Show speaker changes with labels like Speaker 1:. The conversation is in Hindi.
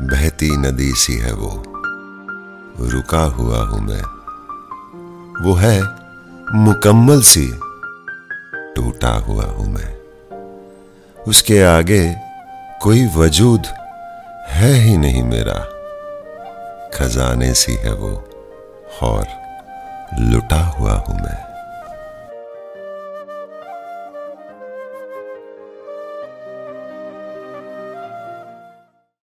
Speaker 1: बहती नदी सी है वो। रुका हुआ हूँ मैं। वो है मुकम्मल सी। टूटा हुआ हूँ मैं। उसके आगे कोई वजूद है ही नहीं मेरा। खजाने सी है वो। और लुटा हुआ हूँ मैं।